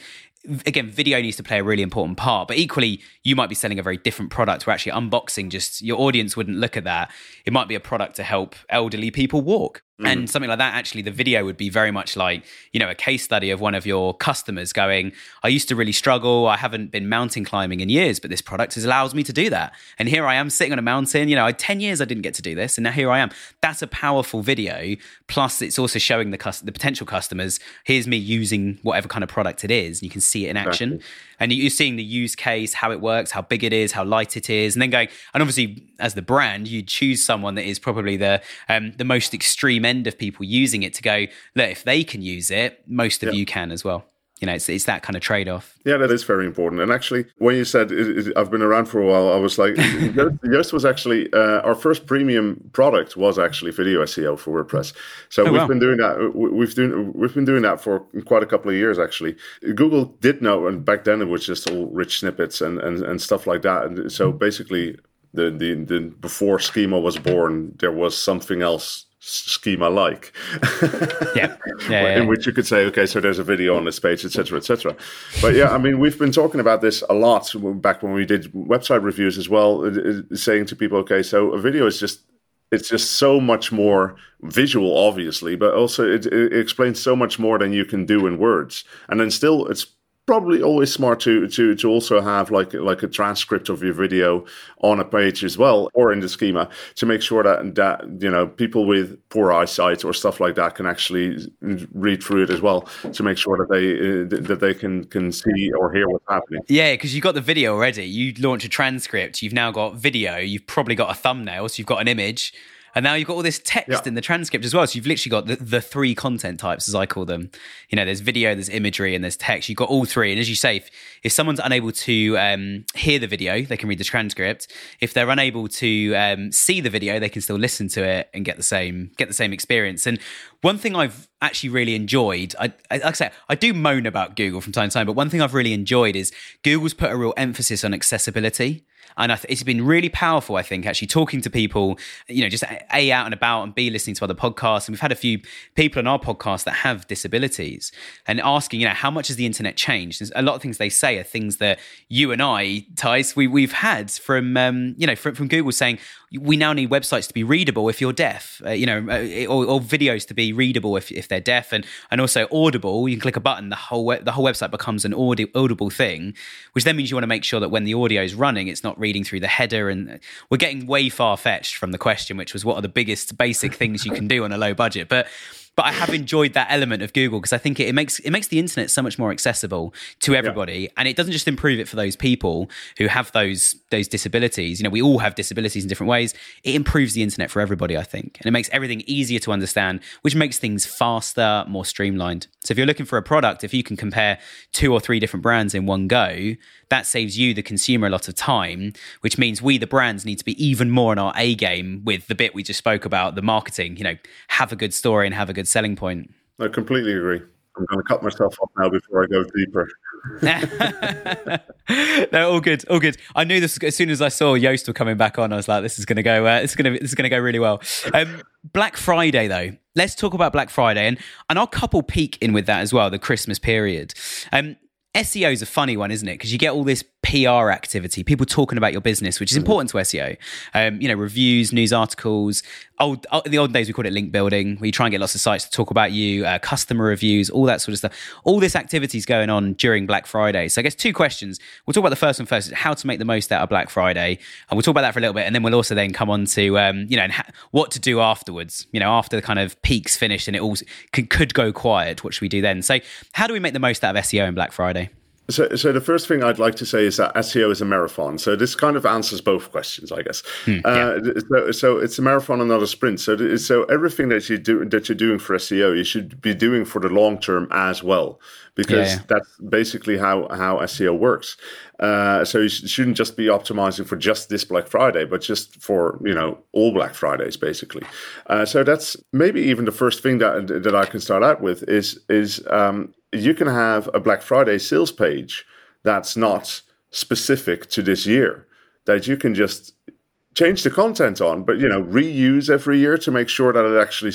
again, video needs to play a really important part. But equally, you might be selling a very different product where actually unboxing just your audience wouldn't look at that. It might be a product to help elderly people walk. Mm. And something like that, actually, the video would be very much like, you know, a case study of one of your customers going, I used to really struggle. I haven't been mountain climbing in years, but this product has allows me to do that. And here I am sitting on a mountain. You know, 10 years I didn't get to do this. And now here I am. That's a powerful video. Plus, it's also showing the, the potential customers, here's me using whatever kind of product it is. And you can see it in action. Exactly and you're seeing the use case, how it works, how big it is, how light it is, and then going. And obviously, as the brand, you choose someone that is probably the um, the most extreme end of people using it to go. Look, if they can use it, most of you can as well you know, it's, it's that kind of trade off. Yeah, that is very important. And actually, when you said it, it, I've been around for a while, I was like, Yoast was actually uh, our first premium product was actually video SEO for WordPress. So oh, we've wow. been doing that. We've doing we've been doing that for quite a couple of years actually. Google did know, and back then it was just all rich snippets and and, and stuff like that. And so basically, the, the the before schema was born, there was something else schema like. Yeah. yeah, in which you could say okay so there's a video on this page etc etc but yeah i mean we've been talking about this a lot back when we did website reviews as well uh, uh, saying to people okay so a video is just it's just so much more visual obviously but also it, it explains so much more than you can do in words. And then still it's probably always smart to to to also have like like a transcript of your video on a page as well or in the schema to make sure that that you know people with poor eyesight or stuff like that can actually read through it as well to make sure that they uh, that they can can see or hear what's happening. Yeah because you've got the video already. You launch a transcript. You've now got video. You've probably got a thumbnail so you've got an image and now you've got all this text yeah. in the transcript as well. So you've literally got the, the three content types, as I call them. You know, there's video, there's imagery, and there's text. You've got all three. And as you say, if, if someone's unable to um, hear the video, they can read the transcript. If they're unable to um, see the video, they can still listen to it and get the same get the same experience. And one thing I've actually really enjoyed, I, I, like I say, I do moan about Google from time to time, but one thing I've really enjoyed is Google's put a real emphasis on accessibility. And th- it's been really powerful, I think, actually talking to people, you know, just A, out and about and B, listening to other podcasts. And we've had a few people on our podcast that have disabilities and asking, you know, how much has the internet changed? There's a lot of things they say are things that you and I, Thijs, we, we've had from, um, you know, from, from Google saying, we now need websites to be readable if you're deaf, uh, you know, uh, or, or, videos to be readable if, if they're deaf, and and also audible. You can click a button, the whole the whole website becomes an audi- audible thing, which then means you want to make sure that when the audio is running, it's not reading through the header. And we're getting way far fetched from the question, which was what are the biggest basic things you can do on a low budget, but but I have enjoyed that element of Google because I think it, it, makes it makes the internet so much more accessible to everybody, yeah. and it doesn't just improve it for those people who have those those disabilities. You know, we all have disabilities in different ways. It improves the internet for everybody, I think, and it makes everything easier to understand, which makes things faster, more streamlined. So if you're looking for a product, if you can compare two or three different brands in one go, that saves you, the consumer, a lot of time, which means we, the brands, need to be even more in our A game with the bit we just spoke about, the marketing. You know, have a good story and have a good selling point. I completely agree. I'm going to cut myself off now before I go deeper. no, all good, all good. I knew this as soon as I saw Yoast were coming back on. I was like, "This is going to go. Uh, this is going to. This is going to go really well." Um, Black Friday, though. Let's talk about Black Friday, and and I'll couple peak in with that as well. The Christmas period. Um, SEO is a funny one, isn't it? Because you get all this PR activity, people talking about your business, which is important to SEO. Um, you know, reviews, news articles. Old in the old days, we called it link building. We try and get lots of sites to talk about you, uh, customer reviews, all that sort of stuff. All this activity is going on during Black Friday. So I guess two questions. We'll talk about the first one first: how to make the most out of Black Friday, and we'll talk about that for a little bit, and then we'll also then come on to um, you know ha- what to do afterwards. You know, after the kind of peaks finished and it all could, could go quiet. What should we do then? So, how do we make the most out of SEO in Black Friday? So, so the first thing I'd like to say is that SEO is a marathon. So this kind of answers both questions, I guess. Hmm, yeah. uh, so, so, it's a marathon and not a sprint. So, so everything that you do that you're doing for SEO, you should be doing for the long term as well, because yeah, yeah. that's basically how how SEO works. Uh, so you shouldn't just be optimizing for just this Black Friday, but just for you know all Black Fridays, basically. Uh, so that's maybe even the first thing that that I can start out with is is um, you can have a Black Friday sales page that's not specific to this year that you can just change the content on but you know reuse every year to make sure that it actually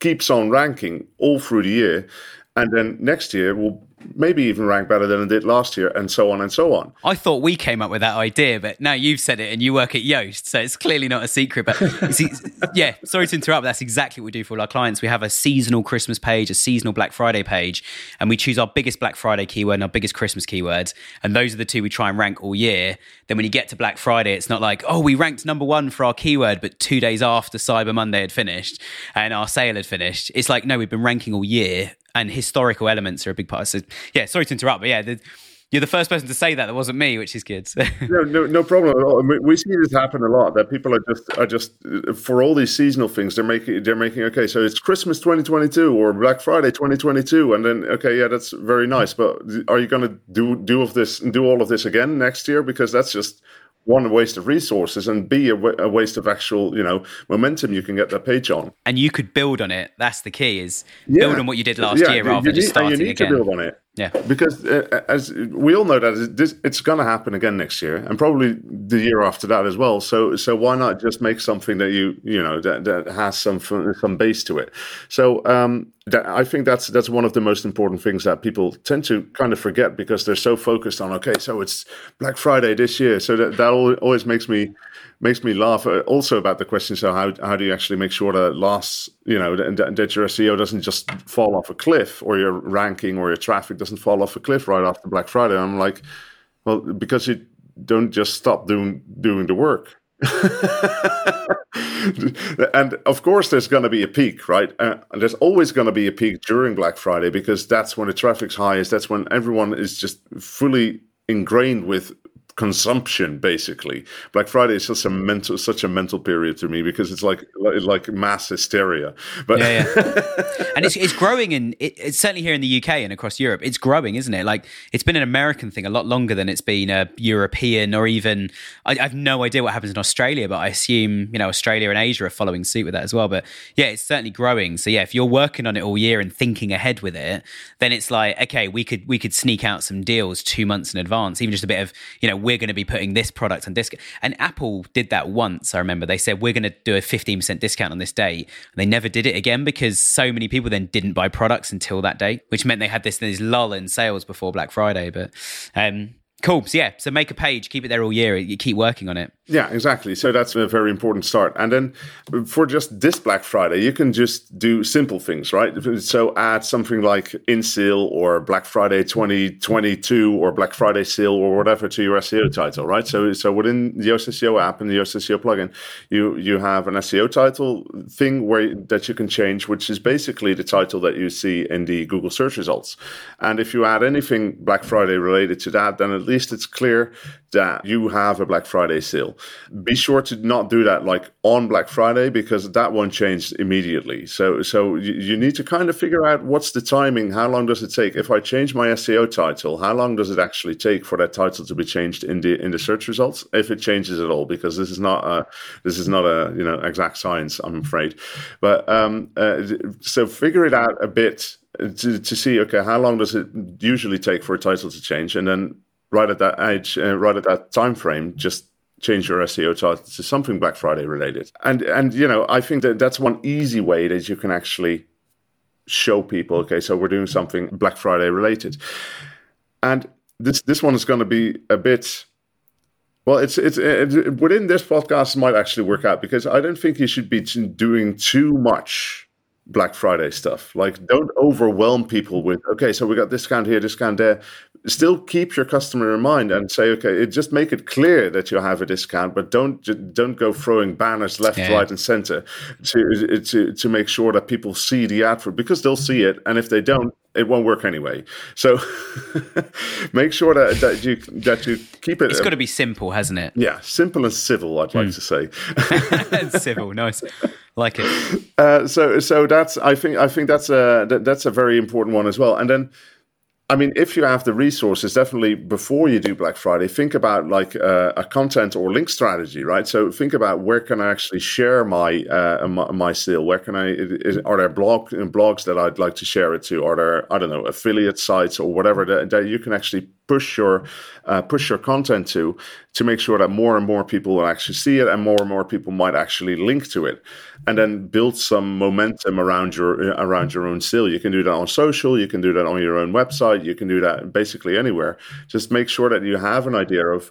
keeps on ranking all through the year and then next year will maybe even rank better than it did last year, and so on and so on. I thought we came up with that idea, but now you've said it and you work at Yoast, so it's clearly not a secret. But see, yeah, sorry to interrupt. That's exactly what we do for all our clients. We have a seasonal Christmas page, a seasonal Black Friday page, and we choose our biggest Black Friday keyword and our biggest Christmas keywords, and those are the two we try and rank all year. Then when you get to Black Friday, it's not like, oh, we ranked number one for our keyword, but two days after Cyber Monday had finished and our sale had finished. It's like, no, we've been ranking all year and historical elements are a big part. So yeah, sorry to interrupt, but yeah, the, you're the first person to say that. That wasn't me, which is good. no, no, no problem at all. we see this happen a lot. That people are just are just for all these seasonal things. They're making they're making okay. So it's Christmas 2022 or Black Friday 2022, and then okay, yeah, that's very nice. But are you going to do do of this do all of this again next year? Because that's just one a waste of resources and b a, w- a waste of actual you know momentum you can get that page on and you could build on it that's the key is yeah. build on what you did last yeah, year rather than just starting you need again. to build on it yeah. Because uh, as we all know that it's going to happen again next year and probably the year after that as well. So so why not just make something that you you know that, that has some some base to it? So um that, I think that's that's one of the most important things that people tend to kind of forget because they're so focused on okay, so it's Black Friday this year, so that that always makes me makes me laugh. Uh, also about the question, so how how do you actually make sure that lasts? You know, that, your SEO doesn't just fall off a cliff, or your ranking or your traffic doesn't fall off a cliff right after Black Friday. I'm like, well, because you don't just stop doing doing the work. and of course, there's going to be a peak, right? Uh, there's always going to be a peak during Black Friday because that's when the traffic's highest. That's when everyone is just fully ingrained with consumption basically. Black friday is just a mental such a mental period to me because it's like like mass hysteria. But yeah, yeah. and it's, it's growing in it, it's certainly here in the uk and across europe it's growing isn't it? Like it's been an american thing a lot longer than it's been a european or even I, I have no idea what happens in australia but i assume you know australia and asia are following suit with that as well. But yeah it's certainly growing. So yeah if you're working on it all year and thinking ahead with it then it's like okay we could we could sneak out some deals two months in advance even just a bit of you know we're going to be putting this product on discount. And Apple did that once. I remember they said we're going to do a 15% discount on this date. And they never did it again because so many people then didn't buy products until that date, which meant they had this, this lull in sales before Black Friday. But um, Cool. So yeah, so make a page, keep it there all year. You keep working on it. Yeah, exactly. So that's a very important start. And then for just this Black Friday, you can just do simple things, right? So add something like in sale or Black Friday 2022 or Black Friday sale or whatever to your SEO title, right? So so within the Yoast SEO app and the Yoast SEO plugin, you you have an SEO title thing where that you can change, which is basically the title that you see in the Google search results. And if you add anything Black Friday related to that, then at least it's clear that you have a Black Friday sale. Be sure to not do that like on Black Friday because that won't change immediately. So so you, you need to kind of figure out what's the timing, how long does it take? If I change my SEO title, how long does it actually take for that title to be changed in the in the search results? If it changes at all, because this is not a this is not a you know exact science, I'm afraid. But um, uh, so figure it out a bit to, to see okay how long does it usually take for a title to change and then right at that age, uh, right at that time frame, just change your SEO title to something Black Friday related. And and you know, I think that that's one easy way that you can actually show people, okay, so we're doing something Black Friday related. And this this one is going to be a bit Well, it's, it's it, within this podcast might actually work out because I don't think you should be doing too much Black Friday stuff. Like, don't overwhelm people with, okay, so we got discount here, discount there. Still keep your customer in mind and say, okay, it, just make it clear that you have a discount, but don't don't go throwing banners left, yeah. right, and center to to to make sure that people see the advert because they'll see it, and if they don't, it won't work anyway. So make sure that, that you that you keep it. It's got to be simple, hasn't it? Yeah, simple and civil. I'd like mm. to say. civil, nice like it. Uh, so so that's I think I think that's a that, that's a very important one as well. And then I mean, if you have the resources, definitely before you do Black Friday, think about like uh, a content or link strategy, right? So think about where can I actually share my uh, my, my sale? Where can I? Is, are there blog blogs that I'd like to share it to? Are there I don't know affiliate sites or whatever that, that you can actually push your uh, push your content to to make sure that more and more people will actually see it and more and more people might actually link to it. And then build some momentum around your around your own sale you can do that on social you can do that on your own website you can do that basically anywhere. Just make sure that you have an idea of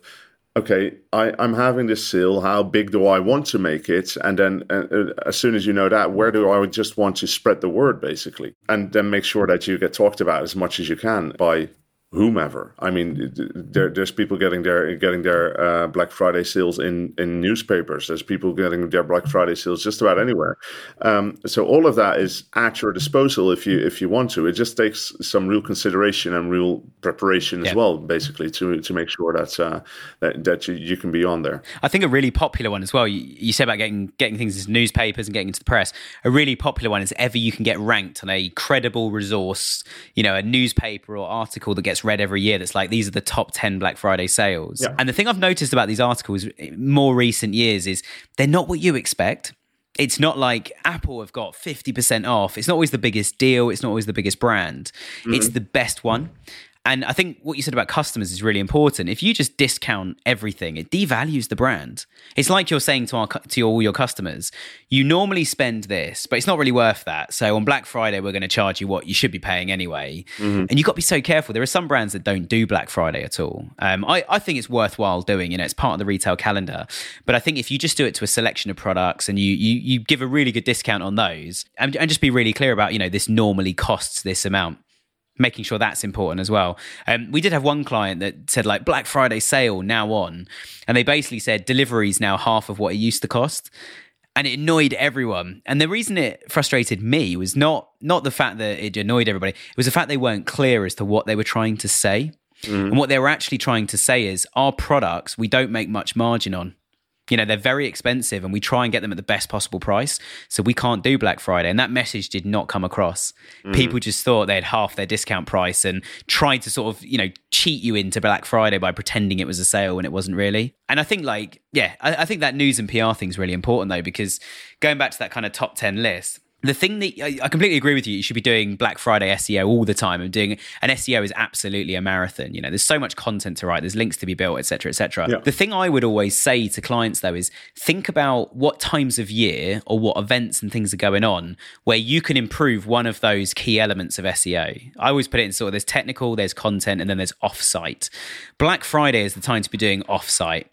okay I, i'm having this sale how big do i want to make it? And then uh, uh as soon as you know that where do i just want to spread the word basically? And then make sure that you get talked about as much as you can by whomever. I mean, there, there's people getting their getting their uh, Black Friday sales in in newspapers. There's people getting their Black Friday sales just about anywhere. Um, so all of that is at your disposal if you if you want to. It just takes some real consideration and real preparation yeah. as well, basically, to to make sure that uh, that, that you, you can be on there. I think a really popular one as well. You, you said about getting getting things into newspapers and getting into the press. A really popular one is ever you can get ranked on a credible resource, you know, a newspaper or article that gets read every year that's like these are the top 10 Black Friday sales. Yeah. And the thing I've noticed about these articles more recent years is they're not what you expect. It's not like Apple have got 50% off. It's not always the biggest deal. It's not always the biggest brand. Mm-hmm. It's the best one. And I think what you said about customers is really important. If you just discount everything, it devalues the brand. It's like you're saying to our to all your customers, you normally spend this, but it's not really worth that. So on Black Friday, we're going to charge you what you should be paying anyway. Mm-hmm. And you've got to be so careful. There are some brands that don't do Black Friday at all. Um, I, I think it's worthwhile doing. You know, it's part of the retail calendar. But I think if you just do it to a selection of products and you you you give a really good discount on those, and, and just be really clear about you know this normally costs this amount making sure that's important as well. Um, we did have one client that said like Black Friday sale now on, and they basically said delivery is now half of what it used to cost. And it annoyed everyone. And the reason it frustrated me was not not the fact that it annoyed everybody. It was the fact they weren't clear as to what they were trying to say. Mm. And what they were actually trying to say is our products we don't make much margin on you know they're very expensive and we try and get them at the best possible price. So we can't do black friday. And that message did not come across. Mm. people just thought they had half their discount price and tried to sort of you know cheat you into black friday by pretending it was a sale when it wasn't really. And i think like yeah I, I think that news and pr thing is really important though because going back to that kind of top 10 list the thing that I completely agree with you, you should be doing Black Friday SEO all the time and doing an SEO is absolutely a marathon. You know, there's so much content to write, there's links to be built, etc., etc. Yeah. The thing I would always say to clients though is think about what times of year or what events and things are going on where you can improve one of those key elements of SEO. I always put it in sort of there's technical, there's content, and then there's offsite. Black Friday is the time to be doing offsite.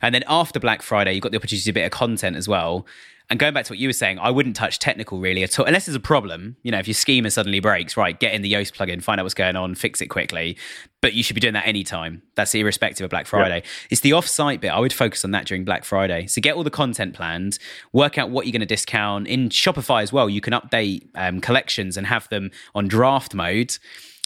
And then after Black Friday, you've got the opportunity to do a bit of content as well. And going back to what you were saying, I wouldn't touch technical really at all, unless there's a problem. You know, if your schema suddenly breaks, right, get in the Yoast plugin, find out what's going on, fix it quickly. But you should be doing that anytime. That's irrespective of Black Friday. Yeah. It's the off-site bit. I would focus on that during Black Friday. So get all the content planned, work out what you're going to discount. In Shopify as well, you can update um, collections and have them on draft mode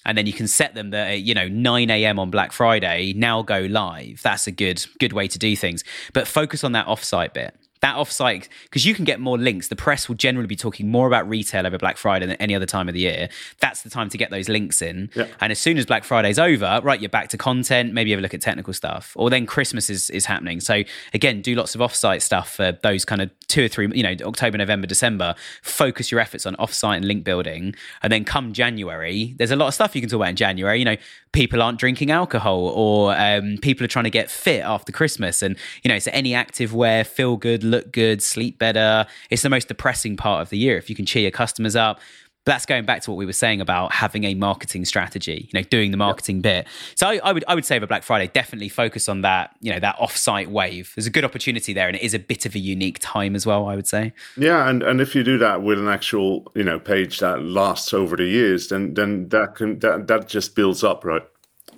and then you can set them that you know 9 a.m. on Black Friday now go live. That's a good good way to do things. But focus on that offsite bit that offsite because you can get more links. The press will generally be talking more about retail over Black Friday than any other time of the year. That's the time to get those links in. Yeah. And as soon as Black Friday's over, right, you're back to content. Maybe have a look at technical stuff, or then Christmas is is happening. So again, do lots of offsite stuff for those kind of two or three, you know, October, November, December. Focus your efforts on offsite and link building, and then come January, there's a lot of stuff you can talk about in January. You know, people aren't drinking alcohol, or um, people are trying to get fit after Christmas, and you know, so any active wear, feel good look good, sleep better. It's the most depressing part of the year. If you can cheer your customers up, But that's going back to what we were saying about having a marketing strategy, you know, doing the marketing bit. So I, I, would I would say for Black Friday, definitely focus on that, you know, that offsite wave. There's a good opportunity there, and it is a bit of a unique time as well. I would say. Yeah, and, and if you do that with an actual you know page that lasts over the years, then then that can that that just builds up, right?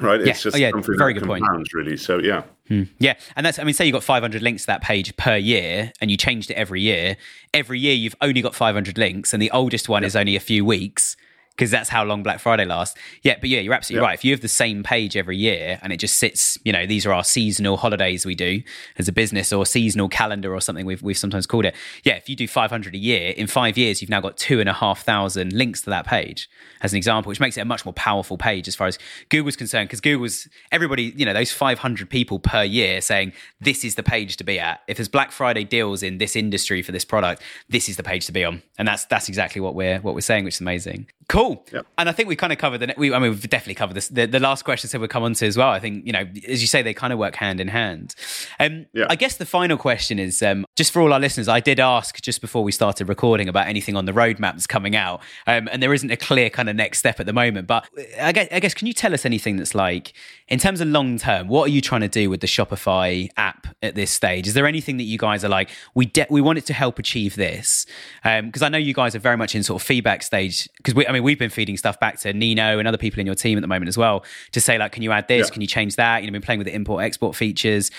Right. Yeah. It's just oh, yeah. Very good point. Really. So yeah. Hmm. Yeah, and that's I mean, say you got 500 links to that page per year, and you changed it every year. Every year, you've only got 500 links, and the oldest one is only a few weeks because that's how long Black Friday lasts. Yeah, but yeah, you're absolutely right. If you have the same page every year and it just sits, you know, these are our seasonal holidays we do as a business or seasonal calendar or something we've, we've sometimes called it. Yeah, if you do 500 a year, in five years, you've now got two and a half thousand links to that page as an example, which makes it a much more powerful page as far as Google's concerned because Google's everybody, you know, those 500 people per year saying this is the page to be at. If there's Black Friday deals in this industry for this product, this is the page to be on. And that's that's exactly what we're what we're saying, which is amazing. Cool. Yep. And I think we kind of covered the. We, I mean, we've definitely covered this. The, the last question said we'll come on to as well. I think you know, as you say, they kind of work hand in hand. Um, yeah. I guess the final question is um, just for all our listeners. I did ask just before we started recording about anything on the roadmap that's coming out, um, and there isn't a clear kind of next step at the moment. But I guess, I guess, can you tell us anything that's like in terms of long term? What are you trying to do with the Shopify app at this stage? Is there anything that you guys are like we de- we want it to help achieve this? Because um, I know you guys are very much in sort of feedback stage. Because I mean, we've been feeding stuff back to Nino and other people in your team at the moment as well to say like, can you add this? Yeah. Can you change that? You know, been playing with the import export features.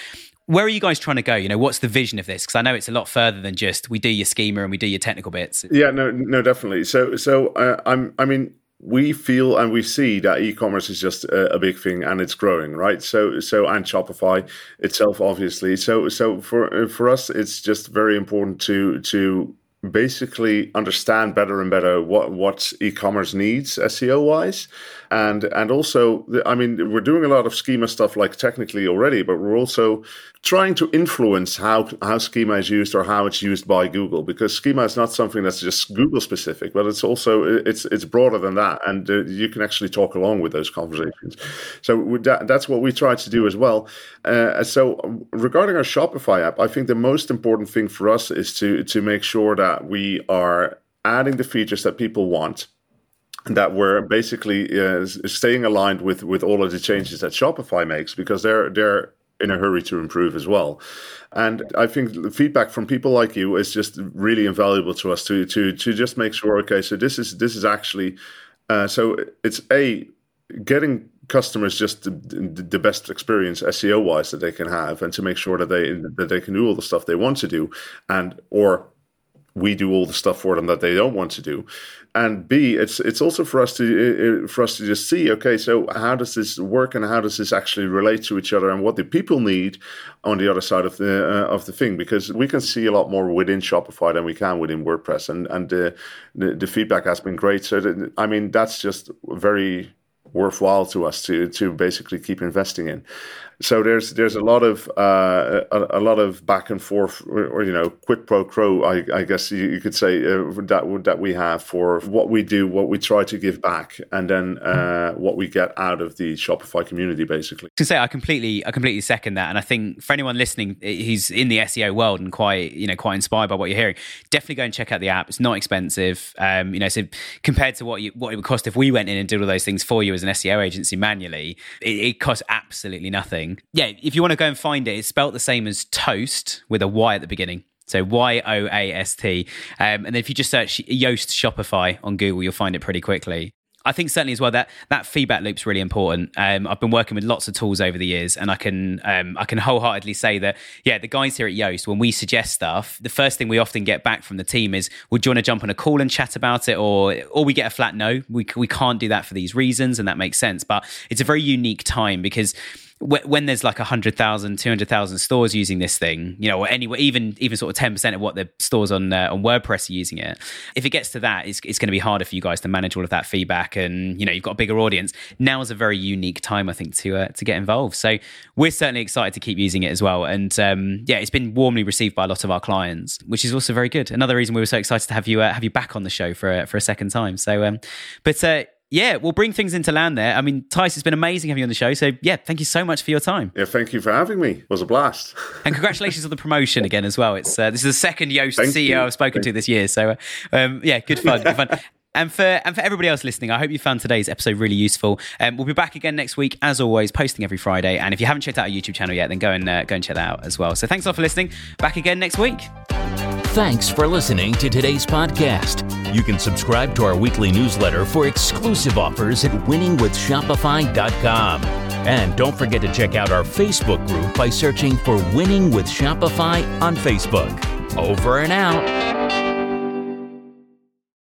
Where are you guys trying to go? You know, what's the vision of this? Because I know it's a lot further than just we do your schema and we do your technical bits. Yeah, no, no, definitely. So, so uh, I'm, I mean, we feel and we see that e-commerce is just a, a, big thing and it's growing right so so and shopify itself obviously so so for for us it's just very important to to basically understand better and better what what e-commerce needs SEO wise and and also I mean we're doing a lot of schema stuff like technically already but we're also trying to influence how how schema is used or how it's used by Google because schema is not something that's just Google specific but it's also it's it's broader than that and uh, you can actually talk along with those conversations. So that, that's what we try to do as well. Uh, so regarding our Shopify app I think the most important thing for us is to to make sure that we are adding the features that people want that we're basically uh, staying aligned with with all of the changes that Shopify makes because they're they're in a hurry to improve as well. And I think feedback from people like you is just really invaluable to us to to to just make sure okay so this is this is actually uh, so it's a getting customers just the, the, best experience SEO wise that they can have and to make sure that they that they can do all the stuff they want to do and or we do all the stuff for them that they don't want to do. And b it's it's also for us to for us to just see okay so how does this work and how does this actually relate to each other and what do people need on the other side of the uh, of the thing? Because we can see a lot more within shopify than we can within wordpress and and the the, the feedback has been great. So that, i mean that's just very worthwhile to us to to basically keep investing in so there's there's a lot of uh, a, a, lot of back and forth, or you know, quid pro quo. I, I guess you, you, could say uh, that that we have for what we do, what we try to give back, and then uh, what we get out of the Shopify community, basically. To say, I completely I completely second that, and I think for anyone listening who's in the SEO world and quite you know quite inspired by what you're hearing, definitely go and check out the app. It's not expensive, um, you know. So compared to what you what it would cost if we went in and did all those things for you as an SEO agency manually, it, it costs absolutely nothing thing. Yeah, if you want to go and find it, it's spelt the same as toast with a Y at the beginning. So Y O A S T. Um, and then if you just search Yoast Shopify on Google, you'll find it pretty quickly. I think certainly as well that that feedback loop's really important. Um, I've been working with lots of tools over the years, and I can um, I can wholeheartedly say that yeah, the guys here at Yoast, when we suggest stuff, the first thing we often get back from the team is, "Would you want to jump on a call and chat about it?" Or or we get a flat no. We we can't do that for these reasons, and that makes sense. But it's a very unique time because when there's like 100,000, 200,000 stores using this thing, you know, or anywhere, even even sort of 10% of what the stores on uh, on WordPress are using it, if it gets to that, it's, it's going to be harder for you guys to manage all of that feedback. And, you know, you've got a bigger audience. Now is a very unique time, I think, to uh, to get involved. So we're certainly excited to keep using it as well. And um, yeah, it's been warmly received by a lot of our clients, which is also very good. Another reason we were so excited to have you uh, have you back on the show for, for a second time. So, um, but uh, yeah, we'll bring things into land there. I mean, Thijs, it's been amazing having you on the show. So, yeah, thank you so much for your time. Yeah, thank you for having me. It was a blast. and congratulations on the promotion again as well. It's uh, This is the second Yoast thank CEO you. I've spoken thank to this year. So, uh, um, yeah, good fun. good fun. And for and for everybody else listening, I hope you found today's episode really useful. Um, we'll be back again next week, as always, posting every Friday. And if you haven't checked out our YouTube channel yet, then go and uh, go and check that out as well. So thanks a lot for listening. Back again next week. Thanks for listening to today's podcast. You can subscribe to our weekly newsletter for exclusive offers at winningwithshopify.com. And don't forget to check out our Facebook group by searching for Winning with Shopify on Facebook. Over and out.